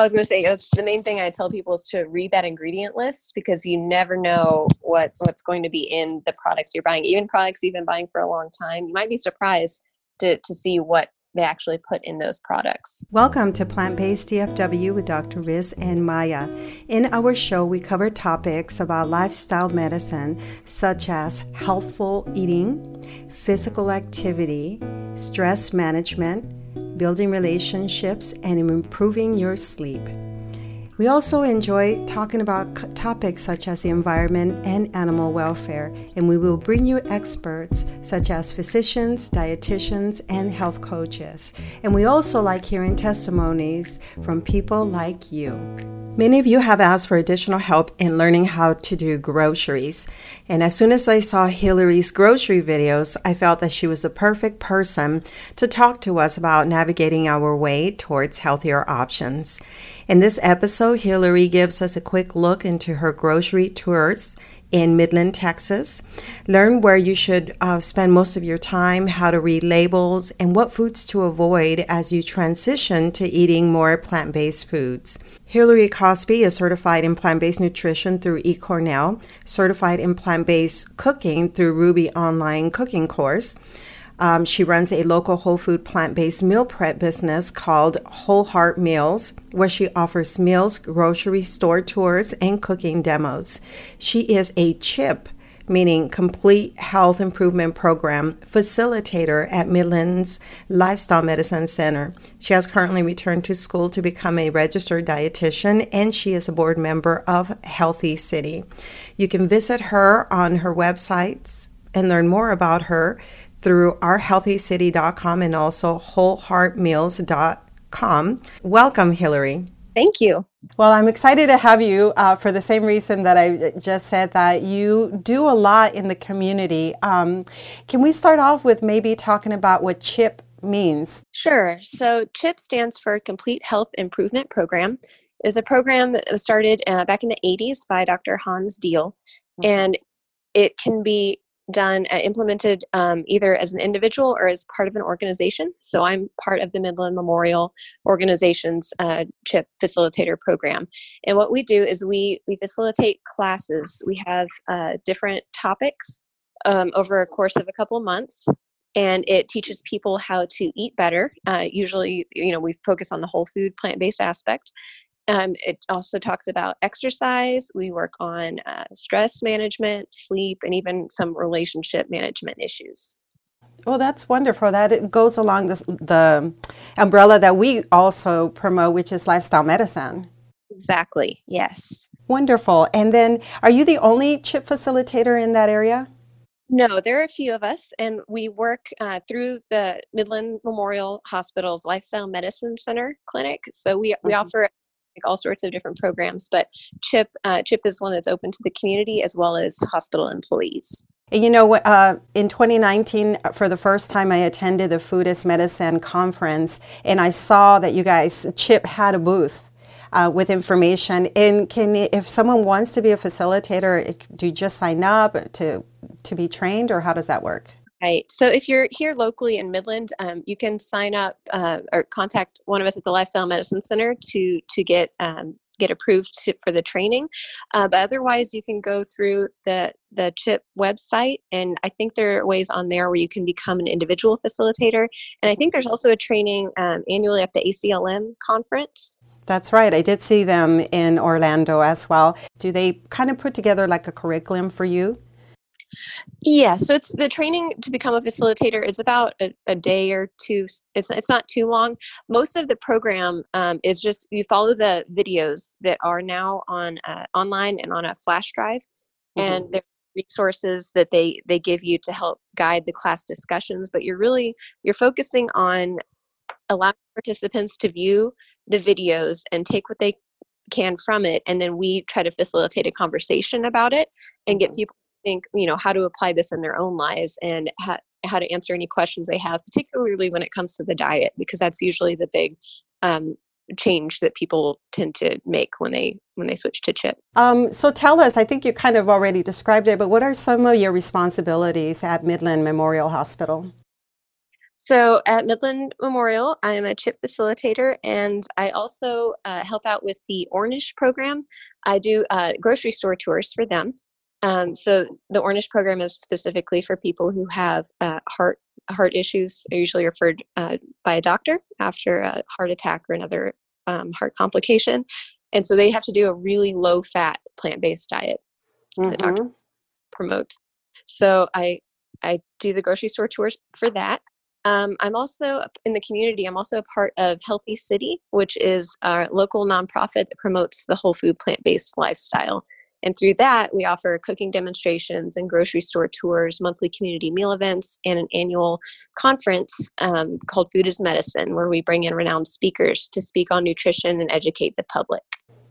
I was going to say the main thing I tell people is to read that ingredient list because you never know what what's going to be in the products you're buying. Even products you've been buying for a long time, you might be surprised to to see what they actually put in those products. Welcome to Plant Based DFW with Dr. Riz and Maya. In our show, we cover topics about lifestyle medicine such as healthful eating, physical activity, stress management building relationships, and improving your sleep. We also enjoy talking about topics such as the environment and animal welfare, and we will bring you experts such as physicians, dietitians, and health coaches. And we also like hearing testimonies from people like you. Many of you have asked for additional help in learning how to do groceries. And as soon as I saw Hillary's grocery videos, I felt that she was the perfect person to talk to us about navigating our way towards healthier options. In this episode, Hillary gives us a quick look into her grocery tours in Midland, Texas. Learn where you should uh, spend most of your time, how to read labels, and what foods to avoid as you transition to eating more plant based foods. Hillary Cosby is certified in plant based nutrition through eCornell, certified in plant based cooking through Rouxbe Online Cooking Course. Um, she runs a local whole food plant based meal prep business called Whole Heart Meals, where she offers meals, grocery store tours, and cooking demos. She is a CHIP, meaning Complete Health Improvement Program, facilitator at Midlands Lifestyle Medicine Center. She has currently returned to school to become a registered dietitian, and she is a board member of Healthy City. You can visit her on her websites and learn more about her through ourhealthycity.com and also wholeheartmeals.com. Welcome, Hillary. Thank you. Well, I'm excited to have you uh, for the same reason that I just said that you do a lot in the community. Um, can we start off with maybe talking about what CHIP means? Sure. So, CHIP stands for Complete Health Improvement Program. It is a program that was started uh, back in the 80s by Dr. Hans Diehl, mm-hmm. and it can be done uh, implemented um, either as an individual or as part of an organization. So i'm part of the midland memorial organization's uh, chip facilitator program. And what we do is we we facilitate classes. We have uh, different topics um, over a course of a couple months and it teaches people how to eat better. Uh, usually you know we focus on the whole food plant-based aspect um, it also talks about exercise. We work on uh, stress management, sleep, and even some relationship management issues. Well, that's wonderful. That it goes along this, the umbrella that we also promote, which is lifestyle medicine. Exactly. Yes. Wonderful. And then, are you the only CHIP facilitator in that area? No, there are a few of us, and we work uh, through the Midland Memorial Hospital's Lifestyle Medicine Center clinic. So we, we mm-hmm. offer all sorts of different programs. But CHIP uh, CHIP is one that's open to the community as well as hospital employees. You know, uh, in 2019, uh, for the first time, I attended the Food Foodist Medicine conference, and I saw that you guys, CHIP, had a booth. Uh, with information, and can if someone wants to be a facilitator, do you just sign up to to be trained, or how does that work? Right. So if you're here locally in Midland, um, you can sign up uh, or contact one of us at the Lifestyle Medicine Center to to get um, get approved to, for the training. Uh, but otherwise, you can go through the the CHIP website, and I think there are ways on there where you can become an individual facilitator. And I think there's also a training um, annually at the ACLM conference. That's right. I did see them in Orlando as well. Do they kind of put together like a curriculum for you? Yeah, so it's the training to become a facilitator. It's about a, a day or two. It's it's not too long. Most of the program um, is just you follow the videos that are now on uh, online and on a flash drive, mm-hmm. and there are resources that they they give you to help guide the class discussions. But you're really you're focusing on allowing participants to view the videos and take what they can from it and then we try to facilitate a conversation about it and get mm-hmm. people think you know how to apply this in their own lives and how, how to answer any questions they have particularly when it comes to the diet because that's usually the big um, change that people tend to make when they when they switch to chip um, so tell us i think you kind of already described it but what are some of your responsibilities at midland memorial hospital So at Midland Memorial, I am a CHIP facilitator, and I also uh, help out with the Ornish program. I do uh, grocery store tours for them. Um, so the Ornish program is specifically for people who have uh, heart heart issues. They're usually referred uh, by a doctor after a heart attack or another um, heart complication, and so they have to do a really low fat plant based diet. Mm-hmm. The doctor mm-hmm. promotes. So I I do the grocery store tours for that. Um, I'm also in the community. I'm also a part of Healthy City, which is our local nonprofit that promotes the whole food plant based lifestyle. And through that, we offer cooking demonstrations and grocery store tours, monthly community meal events, and an annual conference um, called Food is Medicine, where we bring in renowned speakers to speak on nutrition and educate the public.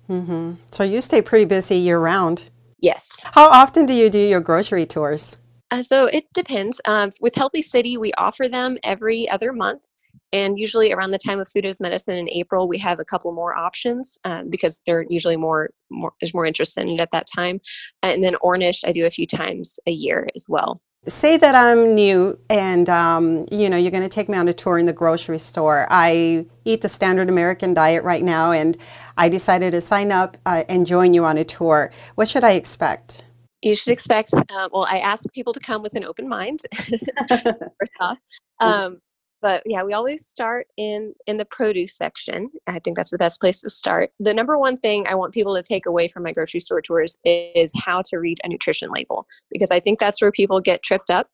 Mm-hmm. So you stay pretty busy year round. Yes. How often do you do your grocery tours? Uh, so it depends. Um, with Healthy City, we offer them every other month. And usually around the time of Food is Medicine in April, we have a couple more options um, because they're usually more, more, there's more interest in it at that time. And then Ornish, I do a few times a year as well. Say that I'm new and um, you know you're going to take me on a tour in the grocery store. I eat the standard American diet right now, and I decided to sign up uh, and join you on a tour. What should I expect? you should expect uh, well i ask people to come with an open mind first off um, but yeah we always start in in the produce section i think that's the best place to start. The number one thing i want people to take away from my grocery store tours is how to read a nutrition label because i think that's where people get tripped up.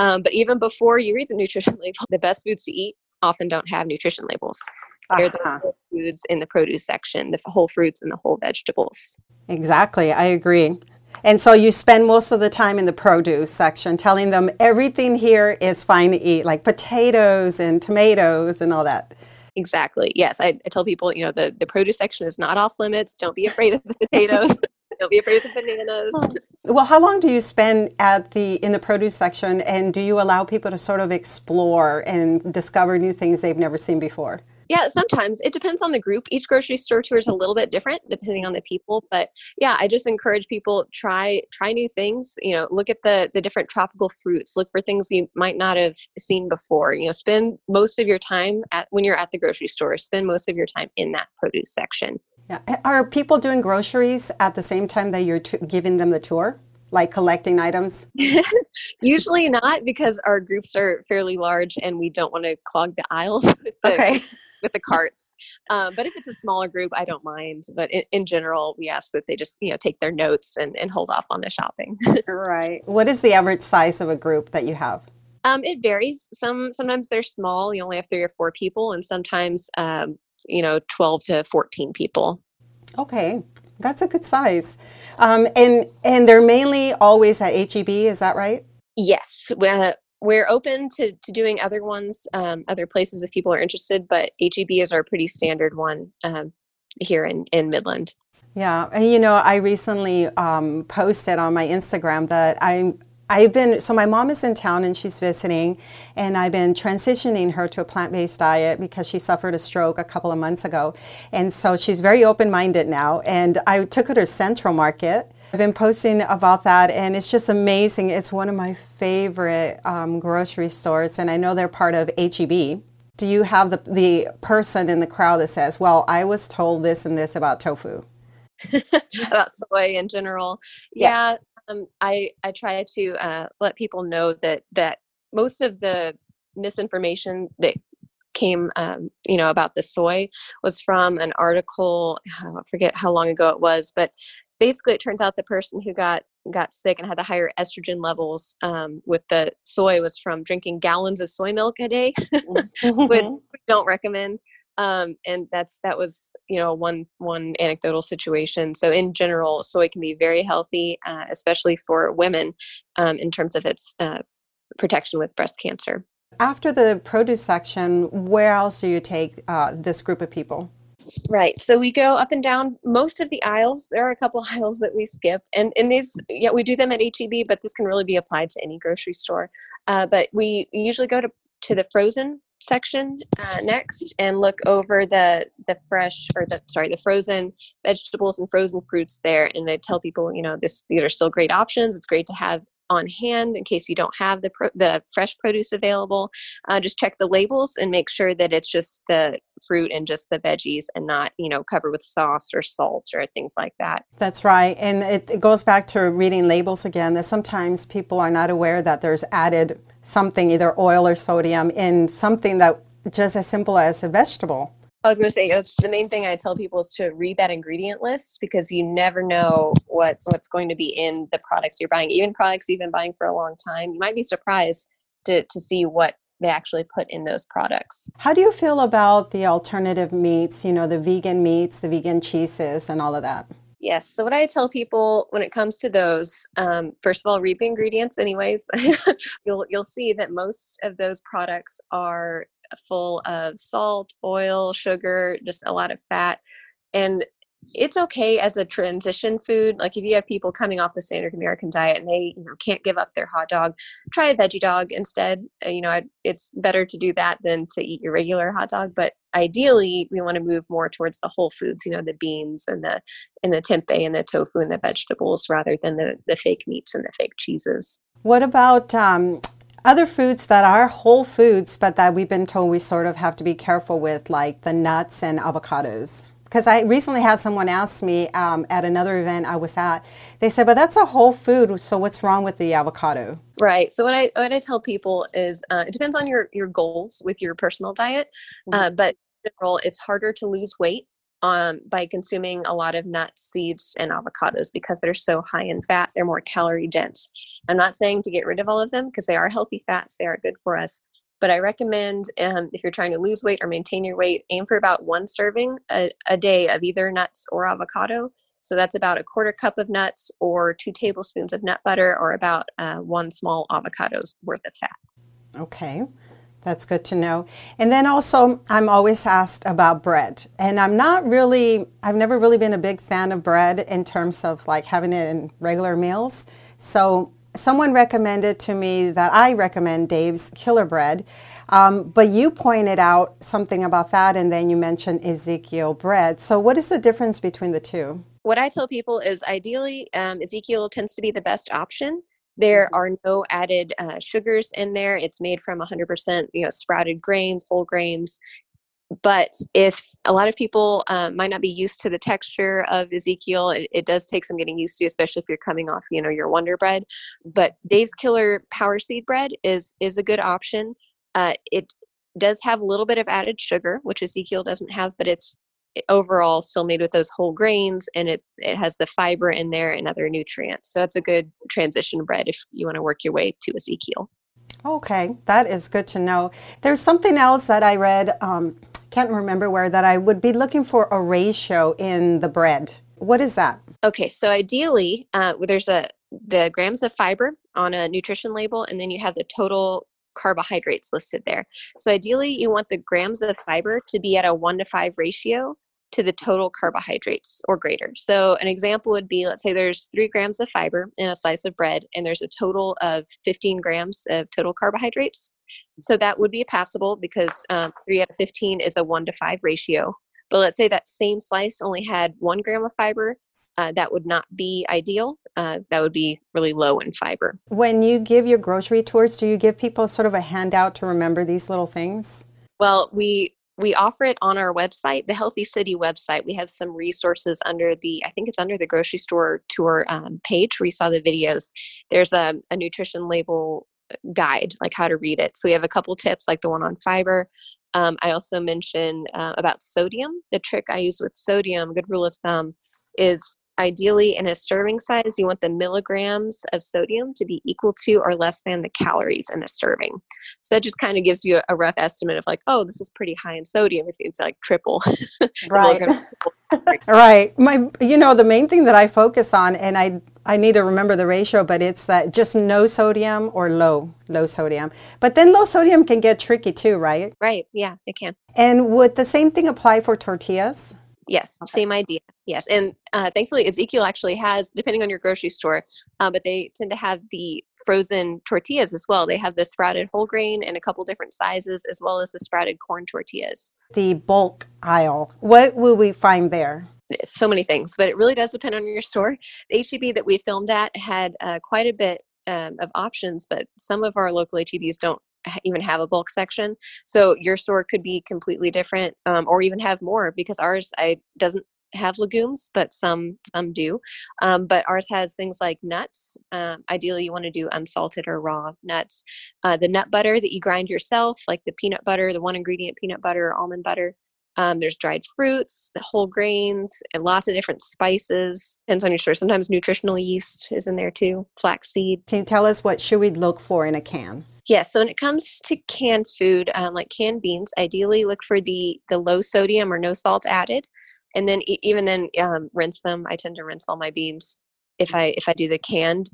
Um, but even before you read the nutrition label the best foods to eat often don't have nutrition labels. They're uh-huh. the foods in the produce section the whole fruits and the whole vegetables. Exactly i agree and so you spend most of the time in the produce section telling them everything here is fine to eat, like potatoes and tomatoes and all that. Exactly. Yes. I, I tell people, you know, the, the produce section is not off limits. Don't be afraid of the potatoes. Don't be afraid of the bananas. Oh. Well, how long do you spend at the in the produce section and do you allow people to sort of explore and discover new things they've never seen before? Yeah, sometimes it depends on the group. Each grocery store tour is a little bit different depending on the people, but yeah, I just encourage people try try new things. You know, look at the the different tropical fruits. Look for things you might not have seen before. You know, spend most of your time at when you're at the grocery store. Spend most of your time in that produce section. Yeah, are people doing groceries at the same time that you're t- giving them the tour? Like collecting items? Usually not because our groups are fairly large and we don't want to clog the aisles with the, okay. with the carts. Um, but if it's a smaller group, I don't mind. But in, in, general, we ask that they just you know take their notes and, and hold off on the shopping. right. What is the average size of a group that you have? Um, it varies. Some sometimes they're small. You only have three or four people, and sometimes um, you know twelve to fourteen people. Okay. That's a good size. Um, and and they're mainly always at HEB, is that right? Yes. We're, we're open to, to doing other ones, um, other places if people are interested, but HEB is our pretty standard one um, here in, in Midland. Yeah, and you know, I recently um, posted on my Instagram that I'm I've been so my mom is in town and she's visiting, and I've been transitioning her to a plant-based diet because she suffered a stroke a couple of months ago, and so she's very open-minded now. And I took her to Central Market. I've been posting about that, and it's just amazing. It's one of my favorite um, grocery stores, and I know they're part of HEB. Do you have the the person in the crowd that says, "Well, I was told this and this about tofu"? about soy in general. Yes. Yeah, um, I I try to uh, let people know that that most of the misinformation that came um, you know about the soy was from an article I forget how long ago it was but basically it turns out the person who got got sick and had the higher estrogen levels um, with the soy was from drinking gallons of soy milk a day which we don't recommend um, and that's that was you know one one anecdotal situation so in general soy can be very healthy uh, especially for women um, in terms of its uh, protection with breast cancer after the produce section where else do you take uh, this group of people Right. So we go up and down most of the aisles. There are a couple aisles that we skip, and in these, yeah, we do them at HEB, but this can really be applied to any grocery store. Uh, but we usually go to to the frozen section uh, next and look over the the fresh or the sorry the frozen vegetables and frozen fruits there and i tell people you know this these are still great options. It's great to have on hand in case you don't have the pro- the fresh produce available. Uh, just check the labels and make sure that it's just the fruit and just the veggies and not you know covered with sauce or salt or things like that. That's right, and it, it goes back to reading labels again. That sometimes people are not aware that there's added something, either oil or sodium, in something that just as simple as a vegetable. I was going to say the main thing I tell people is to read that ingredient list because you never know what what's going to be in the products you're buying. Even products you've been buying for a long time, you might be surprised to to see what they actually put in those products. How do you feel about the alternative meats? You know, the vegan meats, the vegan cheeses, and all of that. Yes. So what I tell people when it comes to those, um, first of all, read the ingredients. Anyways, you'll you'll see that most of those products are full of salt, oil, sugar, just a lot of fat, and it's okay as a transition food. Like if you have people coming off the standard American diet and they you know can't give up their hot dog, try a veggie dog instead. Uh, you know, it's better to do that than to eat your regular hot dog. But ideally, we want to move more towards the whole foods. You know, the beans and the and the tempeh and the tofu and the vegetables rather than the the fake meats and the fake cheeses. What about um, other foods that are whole foods, but that we've been told we sort of have to be careful with, like the nuts and avocados? because I recently had someone ask me um, at another event I was at. They said, "But that's a whole food. So what's wrong with the avocado?" Right. So what I what I tell people is uh, it depends on your your goals with your personal diet, mm-hmm. uh, but in general, it's harder to lose weight um, by consuming a lot of nuts, seeds, and avocados because they're so high in fat. They're more calorie dense. I'm not saying to get rid of all of them because they are healthy fats. They are good for us. But I recommend um, if you're trying to lose weight or maintain your weight, aim for about one serving a, a day of either nuts or avocado. So that's about a quarter cup of nuts or two tablespoons of nut butter or about uh, one small avocado's worth of fat. Okay. That's good to know. And then also, I'm always asked about bread. And I'm not really, I've never really been a big fan of bread in terms of like having it in regular meals. So someone recommended to me that I recommend Dave's Killer Bread. Um, but you pointed out something about that, and then you mentioned Ezekiel bread. So, what is the difference between the two? What I tell people is ideally, um, Ezekiel tends to be the best option. There mm-hmm. are no added uh, sugars in there. It's made from 100% you know sprouted grains, whole grains but if a lot of people um, might not be used to the texture of Ezekiel, it, it, does take some getting used to, especially if you're coming off, you know, your Wonder Bread. But Dave's Killer Power Seed Bread is is a good option. Uh, it does have a little bit of added sugar, which Ezekiel doesn't have, but it's overall still made with those whole grains, and it it has the fiber in there and other nutrients. So it's a good transition bread if you want to work your way to Ezekiel. Okay, that is good to know. There's something else that I read. Um, can't remember where that I would be looking for a ratio in the bread. What is that? Okay, so ideally, uh, there's a the grams of fiber on a nutrition label, and then you have the total carbohydrates listed there. So ideally, you want the grams of fiber to be at a one to five ratio to the total carbohydrates or greater. So an example would be, let's say there's three grams of fiber in a slice of bread, and there's a total of 15 grams of total carbohydrates. So that would be passable because um, 3 out of 15 is a 1 to 5 ratio. But let's say that same slice only had 1 gram of fiber. Uh, that would not be ideal. Uh, that would be really low in fiber. When you give your grocery tours, do you give people sort of a handout to remember these little things? Well, we we offer it on our website, the Healthy City website. We have some resources under the, I think it's under the grocery store tour um, page where you saw the videos. There's a, a nutrition label guide, like how to read it. So we have a couple tips, like the one on fiber. Um, I also mentioned uh, about sodium. The trick I use with sodium, good rule of thumb, is ideally in a serving size, you want the milligrams of sodium to be equal to or less than the calories in a serving. So that just kind of gives you a rough estimate of like, oh, this is pretty high in sodium if it's like triple. right. right. My, you know, the main thing that I focus on, and I I need to remember the ratio, but it's that just no sodium or low, low sodium. But then low sodium can get tricky too, right? Right. Yeah, it can. And would the same thing apply for tortillas? Yes, okay. same idea. Yes, and uh, thankfully Ezekiel actually has, depending on your grocery store, uh, but they tend to have the frozen tortillas as well. They have the sprouted whole grain in a couple different sizes, as well as the sprouted corn tortillas. The bulk aisle. What will we find there? so many things, but it really does depend on your store. The HEB that we filmed at had uh, quite a bit um, of options, but some of our local HEBs don't even have a bulk section. So your store could be completely different, um, or even have more because ours I doesn't have legumes, but some some do. Um, but ours has things like nuts. Um, ideally, you want to do unsalted or raw nuts. Uh, the nut butter that you grind yourself, like the peanut butter, the one ingredient peanut butter, or almond butter. Um, there's dried fruits, whole grains, and lots of different spices. Depends on your store. Sometimes nutritional yeast is in there too. Flaxseed. Can you tell us what should we look for in a can? Yeah, so when it comes to canned food, um, like canned beans, ideally look for the the low sodium or no salt added and then even then um, rinse them. I tend to rinse all my beans if i if i do the canned.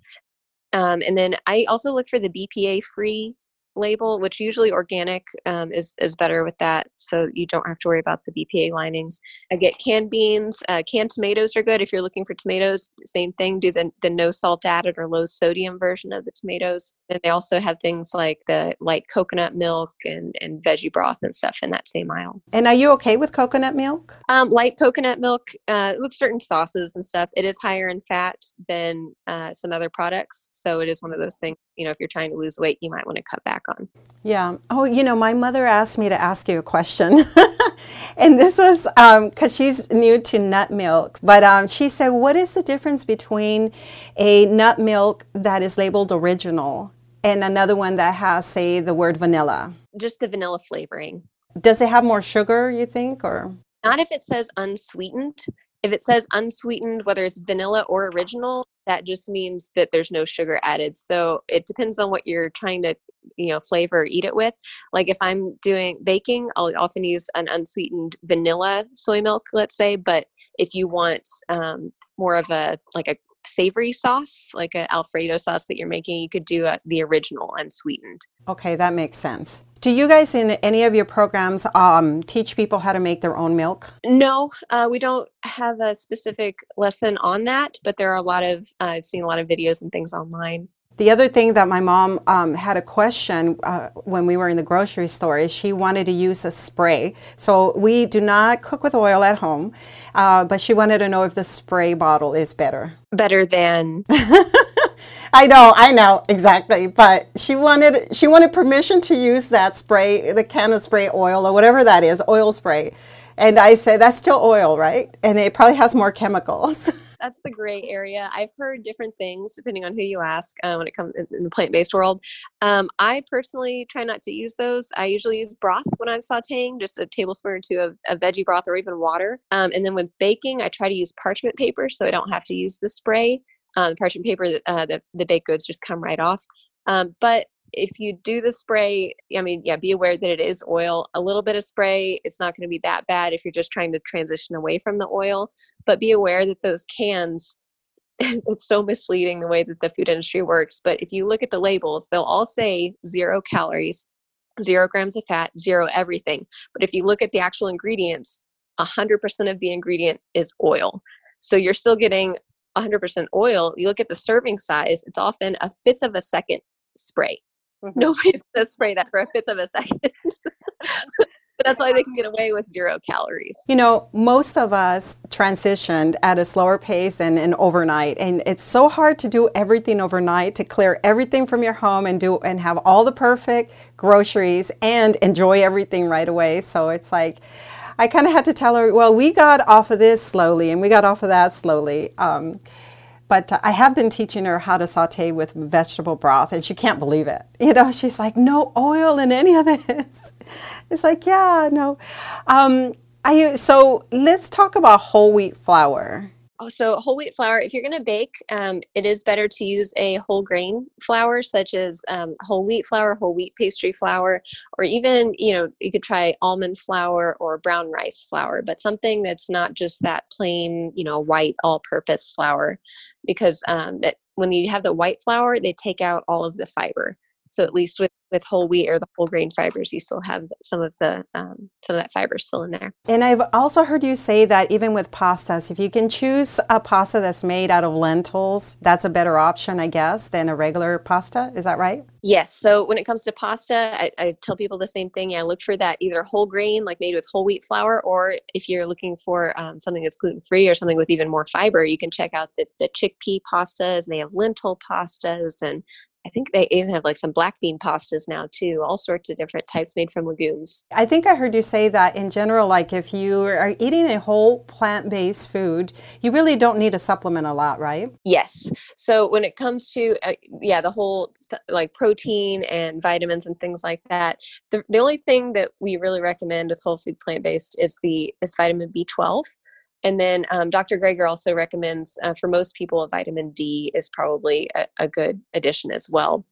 Um, and then i also look for the bpa free label, which usually organic um, is is better with that, so you don't have to worry about the BPA linings. I get canned beans, uh, canned tomatoes are good if you're looking for tomatoes. Same thing, do the the no salt added or low sodium version of the tomatoes. And they also have things like the light coconut milk and and veggie broth and stuff in that same aisle. And are you okay with coconut milk? Um, light coconut milk uh, with certain sauces and stuff. It is higher in fat than uh, some other products, so it is one of those things. You know, if you're trying to lose weight, you might want to cut back on. Yeah. Oh, you know, my mother asked me to ask you a question. and this was because um, she's new to nut milk. But um, she said, What is the difference between a nut milk that is labeled original and another one that has, say, the word vanilla? Just the vanilla flavoring. Does it have more sugar, you think? or Not if it says unsweetened. If it says unsweetened, whether it's vanilla or original, that just means that there's no sugar added. So it depends on what you're trying to, you know, flavor or eat it with. Like if I'm doing baking, I'll often use an unsweetened vanilla soy milk, let's say. But if you want um, more of a like a savory sauce, like an Alfredo sauce that you're making, you could do a, the original unsweetened. Okay, that makes sense. Do you guys in any of your programs um, teach people how to make their own milk? No, uh, we don't have a specific lesson on that, but there are a lot of, uh, I've seen a lot of videos and things online. The other thing that my mom um, had a question uh, when we were in the grocery store is she wanted to use a spray. So we do not cook with oil at home, uh, but she wanted to know if the spray bottle is better. Better than. I know, I know exactly. But she wanted she wanted permission to use that spray, the can of spray oil or whatever that is, oil spray. And I say that's still oil, right? And it probably has more chemicals. that's the gray area. I've heard different things depending on who you ask uh, when it comes in the plant-based world. Um, I personally try not to use those. I usually use broth when I'm sautéing, just a tablespoon or two of, of veggie broth or even water. Um, and then with baking, I try to use parchment paper so I don't have to use the spray. Um, the parchment paper, uh, the, the baked goods just come right off. Um, but if you do the spray, I mean, yeah, be aware that it is oil. A little bit of spray, it's not going to be that bad if you're just trying to transition away from the oil. But be aware that those cans, it's so misleading the way that the food industry works. But if you look at the labels, they'll all say zero calories, zero grams of fat, zero everything. But if you look at the actual ingredients, 100% of the ingredient is oil. So you're still getting 100% oil. You look at the serving size, it's often a fifth of a second spray. Mm-hmm. Nobody's going to spray that for a fifth of a second. but that's why they can get away with zero calories. You know, most of us transitioned at a slower pace than and overnight, and it's so hard to do everything overnight to clear everything from your home and do and have all the perfect groceries and enjoy everything right away. So it's like. I kind of had to tell her, well, we got off of this slowly and we got off of that slowly. Um, but I have been teaching her how to saute with vegetable broth, and she can't believe it. You know, she's like, no oil in any of this. It's like, yeah, no. Um, I, so let's talk about whole wheat flour. Oh, so whole wheat flour, if you're going to bake, um, it is better to use a whole grain flour, such as um, whole wheat flour, whole wheat pastry flour, or even, you know, you could try almond flour or brown rice flour, but something that's not just that plain, you know, white all purpose flour, because um, that when you have the white flour, they take out all of the fiber. So at least with, with whole wheat or the whole grain fibers, you still have some of the um, some of that fiber still in there. And I've also heard you say that even with pastas, if you can choose a pasta that's made out of lentils, that's a better option, I guess, than a regular pasta. Is that right? Yes. So when it comes to pasta, I, I, tell people the same thing. Yeah, look for that either whole grain, like made with whole wheat flour, or if you're looking for um, something that's gluten free or something with even more fiber, you can check out the, the chickpea pastas. And they have lentil pastas and I think they even have like some black bean pastas now too, all sorts of different types made from legumes. I think I heard you say that in general, like if you are eating a whole plant based food, you really don't need to supplement a lot, right? Yes. So when it comes to, uh, yeah, the whole like protein and vitamins and things like that, the, the only thing that we really recommend with whole food plant based is the is vitamin B12. And then um, Dr. Greger also recommends uh, for most people, a vitamin D is probably a, a good addition as well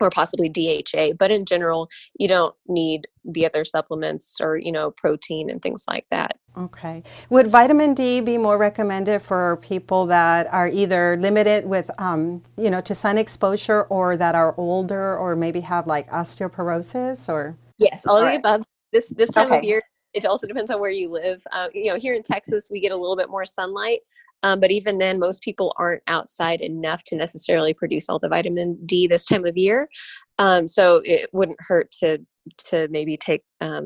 or possibly DHA. But in general, you don't need the other supplements or, you know, protein and things like that. Okay. Would vitamin D be more recommended for people that are either limited with, um, you know, to sun exposure or that are older or maybe have like osteoporosis or? Yes, all, all of the above. This, this time okay. of year, it also depends on where you live. Uh, you know, here in Texas, we get a little bit more sunlight, um, but even then, most people aren't outside enough to necessarily produce all the vitamin D this time of year. Um, so it wouldn't hurt to to maybe take um,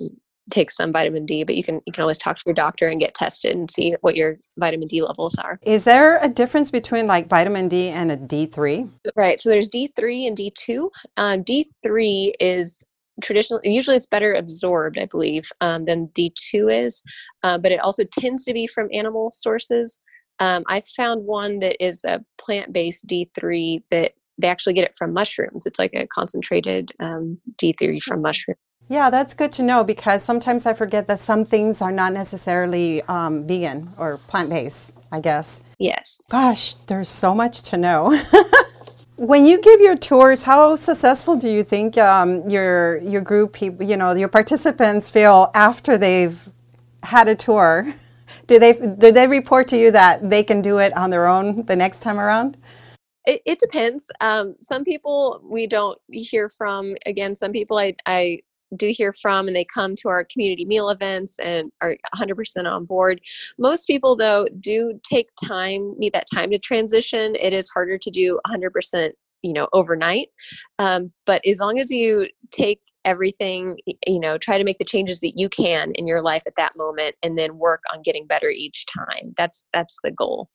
take some vitamin D, but you can you can always talk to your doctor and get tested and see what your vitamin D levels are. Is there a difference between like vitamin D and a D three? Right. So there's D three and D two. Um, D three is traditionally usually it's better absorbed i believe um, than d2 is uh, but it also tends to be from animal sources um, i found one that is a plant-based d3 that they actually get it from mushrooms it's like a concentrated um, d3 from hmm. mushrooms yeah, that's good to know because sometimes I forget that some things are not necessarily um, vegan or plant based, I guess. Yes. Gosh, there's so much to know. When you give your tours, how successful do you think um, your your group, you know, your participants feel after they've had a tour? Do they do they report to you that they can do it on their own the next time around? It, it depends. Um, some people we don't hear from. Again, some people I, I do hear from and they come to our community meal events and are 100% on board. Most people, though, do take time, need that time to transition. It is harder to do 100% you know overnight um, but as long as you take everything you know try to make the changes that you can in your life at that moment and then work on getting better each time that's that's the goal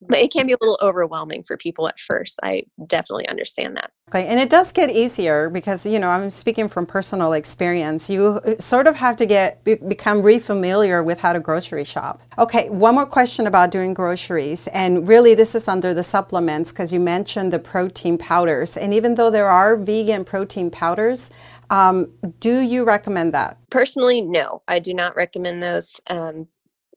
but it can be a little overwhelming for people at first. I definitely understand that. Okay, and it does get easier because you know I'm speaking from personal experience. You uh, sort of have to get become re-familiar with how to grocery shop. Okay, one more question about doing groceries, and really this is under the supplements because you mentioned the protein powders, and even though there are vegan protein powders. Um, do you recommend that? Personally, no. I do not recommend those. Um,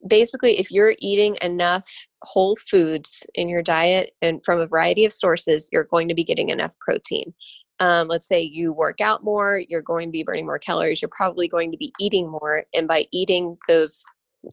basically if you're eating enough whole foods in your diet and from a variety of sources you're going to be getting enough protein. Um, let's say you work out more you're going to be burning more calories you're probably going to be eating more and by eating those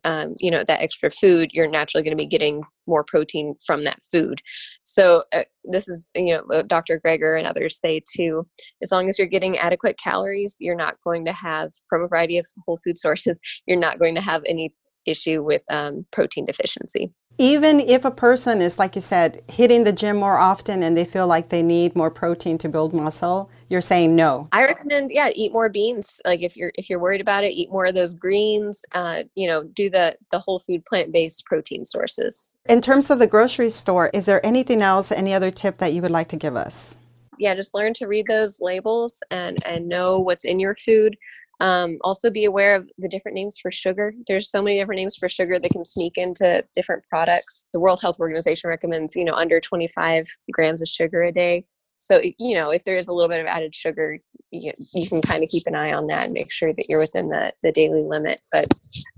um, you know that extra food you're naturally going to be getting more protein from that food. So uh, this is you know dr greger and others say too as long as you're getting adequate calories you're not going to have from a variety of whole food sources you're not going to have any issue with um, protein deficiency. Even if a person is, like you said, hitting the gym more often and they feel like they need more protein to build muscle, you're saying no. I recommend, yeah, eat more beans. Like if you're if you're worried about it, eat more of those greens. Uh, you know, do the the whole food plant based protein sources. In terms of the grocery store, is there anything else, any other tip that you would like to give us? Yeah just learn to read those labels and and know what's in your food um, also, be aware of the different names for sugar. There's so many different names for sugar that can sneak into different products. The World Health Organization recommends, you know, under 25 grams of sugar a day. So, you know, if there is a little bit of added sugar, you, you can kind of keep an eye on that and make sure that you're within the, the daily limit. But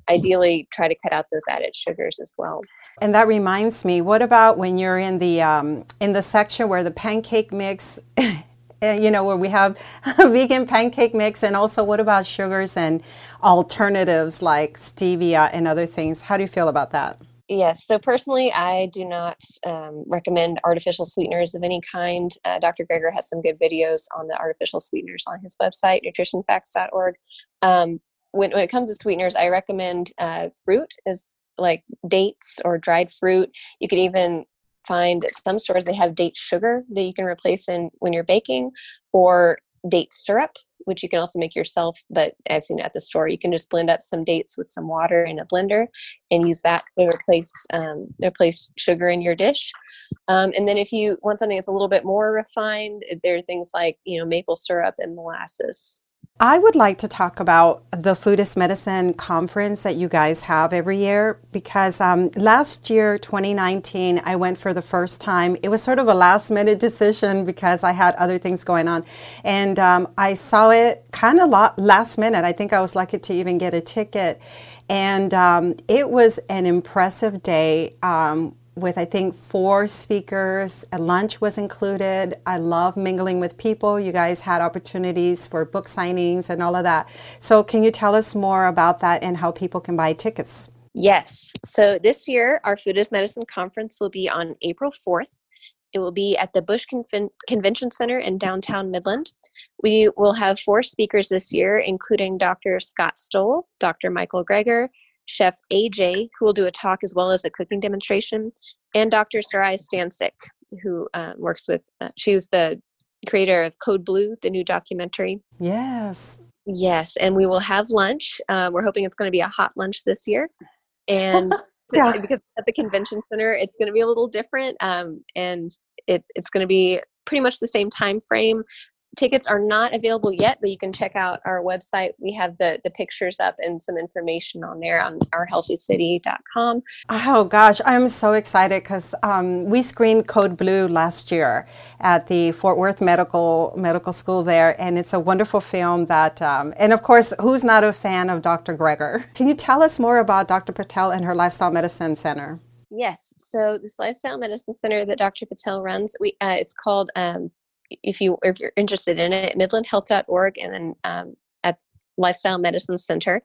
ideally, try to cut out those added sugars as well. And that reminds me, what about when you're in the um, in the section where the pancake mix Uh, you know, where we have vegan pancake mix, and also what about sugars and alternatives like stevia and other things? How do you feel about that? Yes, so personally, I do not um, recommend artificial sweeteners of any kind. Uh, Dr. Greger has some good videos on the artificial sweeteners on his website, nutritionfacts.org. Um, when, when it comes to sweeteners, I recommend uh, fruit is like dates or dried fruit. You could even find at some stores they have date sugar that you can replace in when you're baking, or date syrup, which you can also make yourself. But I've seen it at the store. You can just blend up some dates with some water in a blender and use that to replace um, replace sugar in your dish. Um, and then if you want something that's a little bit more refined, there are things like you know maple syrup and molasses. I would like to talk about the Food is Medicine conference that you guys have every year because um, last year, 2019, I went for the first time. It was sort of a last minute decision because I had other things going on. And um, I saw it kind of last minute. I think I was lucky to even get a ticket. And um, it was an impressive day. With I think four speakers. A lunch was included. I love mingling with people. You guys had opportunities for book signings and all of that. So, can you tell us more about that and how people can buy tickets? Yes. So, this year, our Food is Medicine conference will be on April 4th. It will be at the Bush Conven- Convention Center in downtown Midland. We will have four speakers this year, including Dr. Scott Stoll, Dr. Michael Greger, Chef AJ, who will do a talk as well as a cooking demonstration, and Dr. Saray Stancic, who uh, works with, uh, she was the creator of Code Blue, the new documentary. Yes. Yes, and we will have lunch. Uh, we're hoping it's going to be a hot lunch this year. And yeah. because at the convention center, it's going to be a little different. Um, and it, it's going to be pretty much the same time frame tickets are not available yet, but you can check out our website. We have the the pictures up and some information on there on our healthycity.com. Oh gosh, I'm so excited because um, we screened Code Blue last year at the Fort Worth Medical Medical School there, and it's a wonderful film. That um, and of course, who's not a fan of Dr. Greger? Can you tell us more about Dr. Patel and her Lifestyle Medicine Center? Yes. So this lifestyle medicine center that Dr. Patel runs, we uh, it's called um, if you if you're interested in it, midlandhealth.org and then um, at Lifestyle Medicine Center.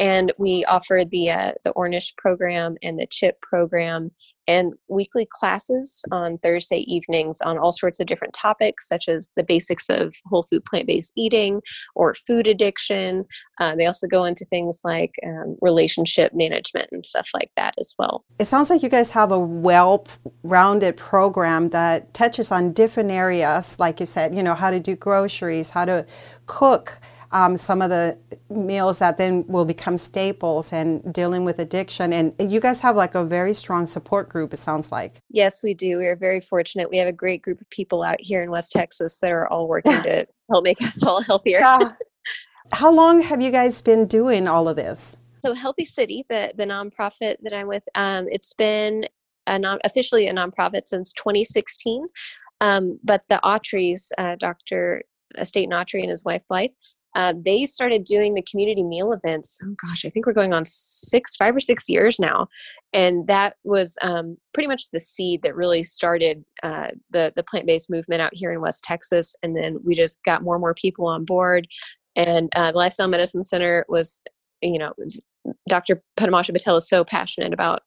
And we offer the uh, the Ornish program and the CHIP program and weekly classes on Thursday evenings on all sorts of different topics, such as the basics of whole food plant based eating or food addiction. Uh, they also go into things like um, relationship management and stuff like that as well. It sounds like you guys have a well rounded program that touches on different areas, like you said, you know, how to do groceries, how to cook um, some of the meals that then will become staples and dealing with addiction. And you guys have like a very strong support group, it sounds like. Yes, we do. We are very fortunate. We have a great group of people out here in West Texas that are all working to help make us all healthier. Yeah. How long have you guys been doing all of this? So, Healthy City, the, the nonprofit that I'm with, um, it's been a non, officially a nonprofit since 2016. Um, but the Autreys, uh, Dr. Estate Autry and his wife Blythe, uh, they started doing the community meal events. Oh gosh, I think we're going on six, five or six years now, and that was um, pretty much the seed that really started uh, the the plant based movement out here in West Texas. And then we just got more and more people on board, and uh, the Lifestyle Medicine Center was, you know, Dr. Padamasha Patel is so passionate about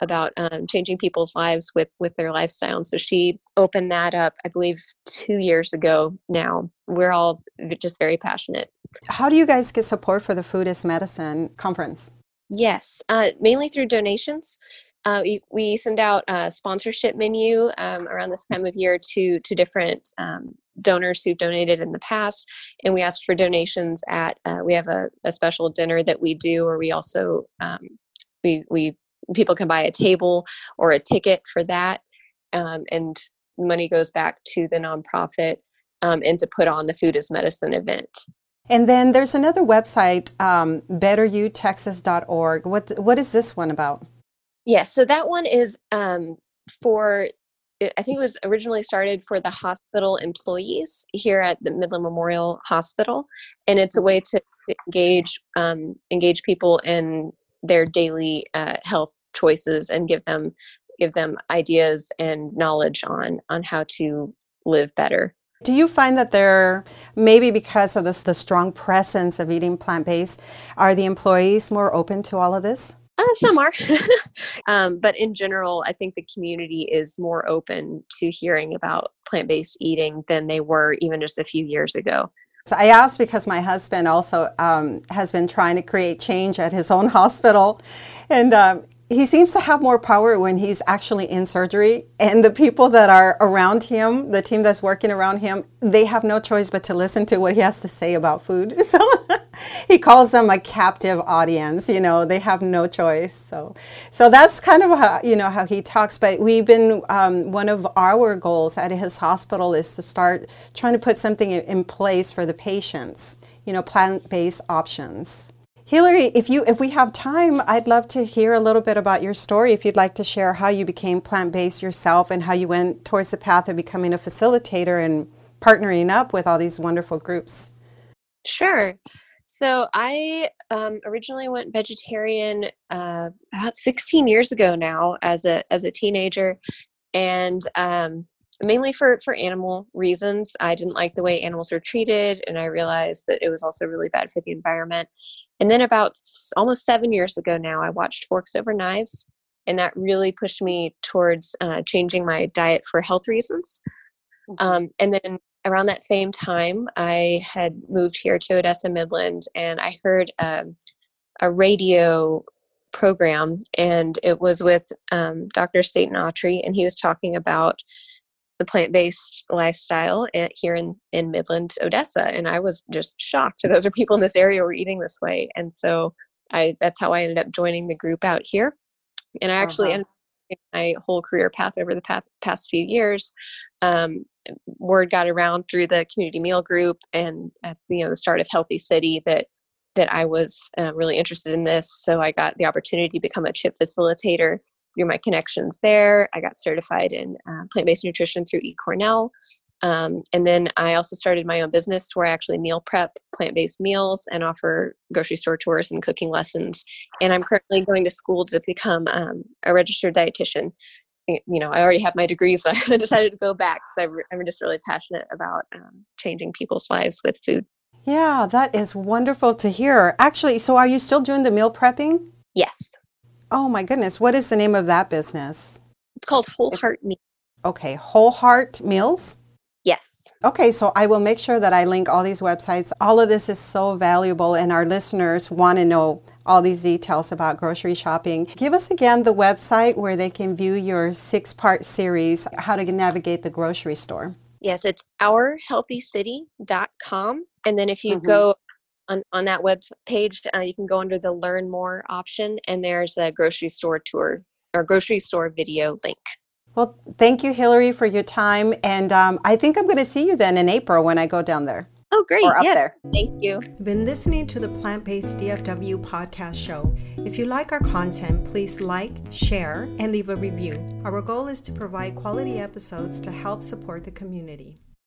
about um, changing people's lives with with their lifestyle and so she opened that up i believe two years ago now. We're all just very passionate. How do you guys get support for the food is medicine conference? Yes uh, mainly through donations. Uh, we, we send out a sponsorship menu um, around this time of year to to different um, donors who've donated in the past and we ask for donations at uh, we have a, a, special dinner that we do or we also um, we we people can buy a table or a ticket for that um, and money goes back to the nonprofit um, and to put on the food as medicine event. And then there's another website um, betteryouTexas.org what what is this one about? Yes so that one is um, for I think it was originally started for the hospital employees here at the Midland Memorial Hospital, and it's a way to engage um, engage people in their daily uh, health choices and give them give them ideas and knowledge on on how to live better. Do you find that there, maybe because of this, the strong presence of eating plant based, are the employees more open to all of this? Uh, some are. um, but in general, I think the community is more open to hearing about plant based eating than they were even just a few years ago. So I asked because my husband also um, has been trying to create change at his own hospital. And um, he seems to have more power when he's actually in surgery and the people that are around him the team that's working around him they have no choice but to listen to what he has to say about food. So he calls them a captive audience you know they have no choice. So so that's kind of how you know how he talks but we've been um, one of our goals at his hospital is to start trying to put something in place for the patients you know plant-based options Hillary, if you if we have time, I'd love to hear a little bit about your story. If you'd like to share how you became plant-based yourself and how you went towards the path of becoming a facilitator and partnering up with all these wonderful groups. Sure. So I um, originally went vegetarian uh, about 16 years ago now as a as a teenager, and um, mainly for for animal reasons. I didn't like the way animals were treated, and I realized that it was also really bad for the environment. And then about almost seven years ago now, I watched Forks Over Knives, and that really pushed me towards uh, changing my diet for health reasons. Mm-hmm. Um, and then around that same time, I had moved here to Odessa, Midland, and I heard um, a radio program, and it was with um, Dr. Staten Autry, and he was talking about the plant-based lifestyle at, here in in Midland, Odessa, and I was just shocked. Those are people in this area who are eating this way, and so I that's how I ended up joining the group out here. And I actually uh-huh. ended my whole career path over the past, past few years. Um, word got around through the community meal group and at you know the start of Healthy City that that I was uh, really interested in this. So I got the opportunity to become a CHIP facilitator through my connections there. I got certified in uh, plant based nutrition through eCornell. Um, and then I also started my own business where I actually meal prep plant based meals and offer grocery store tours and cooking lessons. And I'm currently going to school to become um, a registered dietitian. You know, I already have my degrees, but I decided to go back because I'm just really passionate about um, changing people's lives with food. Yeah, that is wonderful to hear. Actually, so are you still doing the meal prepping? Yes. Oh my goodness. What is the name of that business? It's called Whole Heart Meals. Okay, Whole Heart Meals? Yes. Okay, so I will make sure that I link all these websites. All of this is so valuable, and our listeners want to know all these details about grocery shopping. Give us again the website where they can view your six part series, How to Navigate the Grocery Store. Yes, it's ourhealthycity.com. And then if you mm-hmm. go on, on that web page, uh, you can go under the learn more option and there's a grocery store tour or grocery store video link. Well, thank you, Hillary, for your time. And um, I think I'm going to see you then in April when I go down there. Oh, great. yes. There. Thank you. Been listening to the Plant Based DFW podcast show. If you like our content, please like, share, and leave a review. Our goal is to provide quality episodes to help support the community.